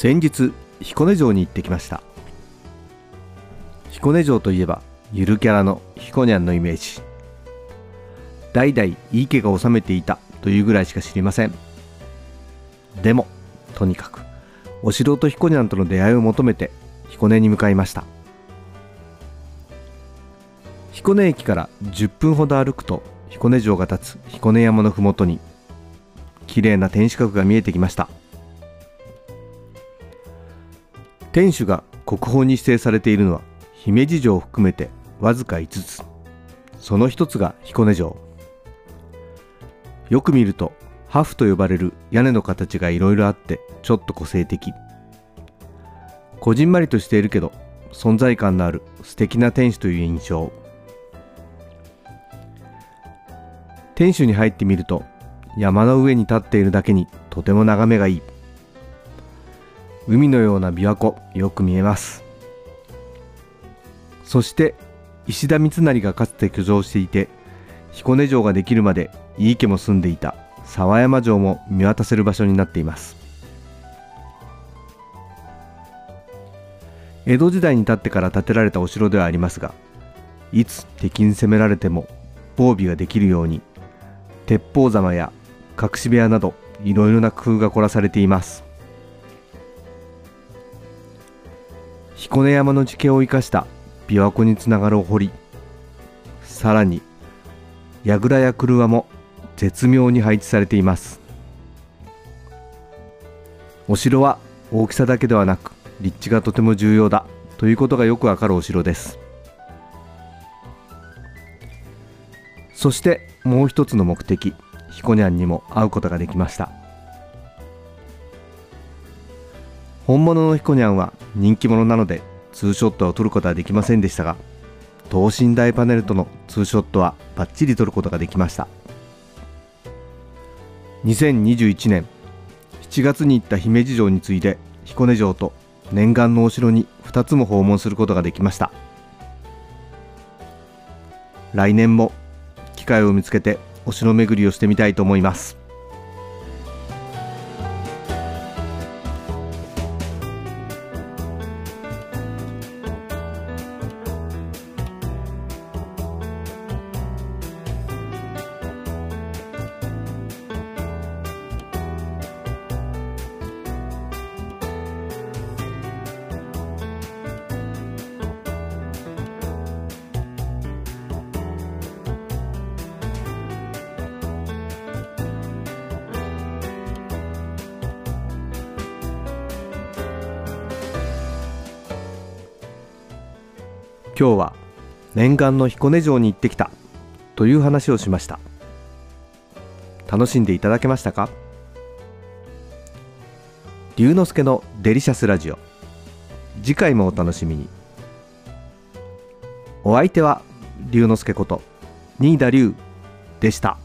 先日彦根城に行ってきました。彦根城といえばゆるキャラのひこにゃんのイメージ。代々井伊家が治めていたというぐらいしか知りません。でもとにかくお城とひこにゃんとの出会いを求めて彦根に向かいました。彦根駅から10分ほど歩くと彦根城が立つ彦根山のふもとに綺麗な天守閣が見えてきました。天守が国宝に指定されているのは姫路城を含めてわずか5つ。その一つが彦根城。よく見るとハフと呼ばれる屋根の形がいろいろあってちょっと個性的。こじんまりとしているけど存在感のある素敵な天守という印象。天守に入ってみると山の上に立っているだけにとても眺めがいい。海のような琵琶湖よく見えます。そして石田三成がかつて居城していて彦根城ができるまで井伊家も住んでいた沢山城も見渡せる場所になっています。江戸時代に建ってから建てられたお城ではありますがいつ敵に攻められても防備ができるように鉄砲ざまや隠し部屋などいろいろな工夫が凝らされています。彦根山の地形を生かした琵琶湖につながるお堀。さらに櫓や車も絶妙に配置されています。お城は大きさだけではなく立地がとても重要だということがよくわかるお城です。そしてもう一つの目的ひこにゃんにも会うことができました。本物のひこにゃんは人気者なのでツーショットを撮ることはできませんでしたが等身大パネルとのツーショットはバッチリ撮ることができました。2021年7月に行った姫路城に次いで彦根城と念願のお城に2つも訪問することができました。来年も機会を見つけてお城巡りをしてみたいと思います。今日は念願の彦根城に行ってきたという話をしました。楽しんでいただけましたか？龍之介のデリシャスラジオ。次回もお楽しみに。お相手は龍之介こと新田龍でした。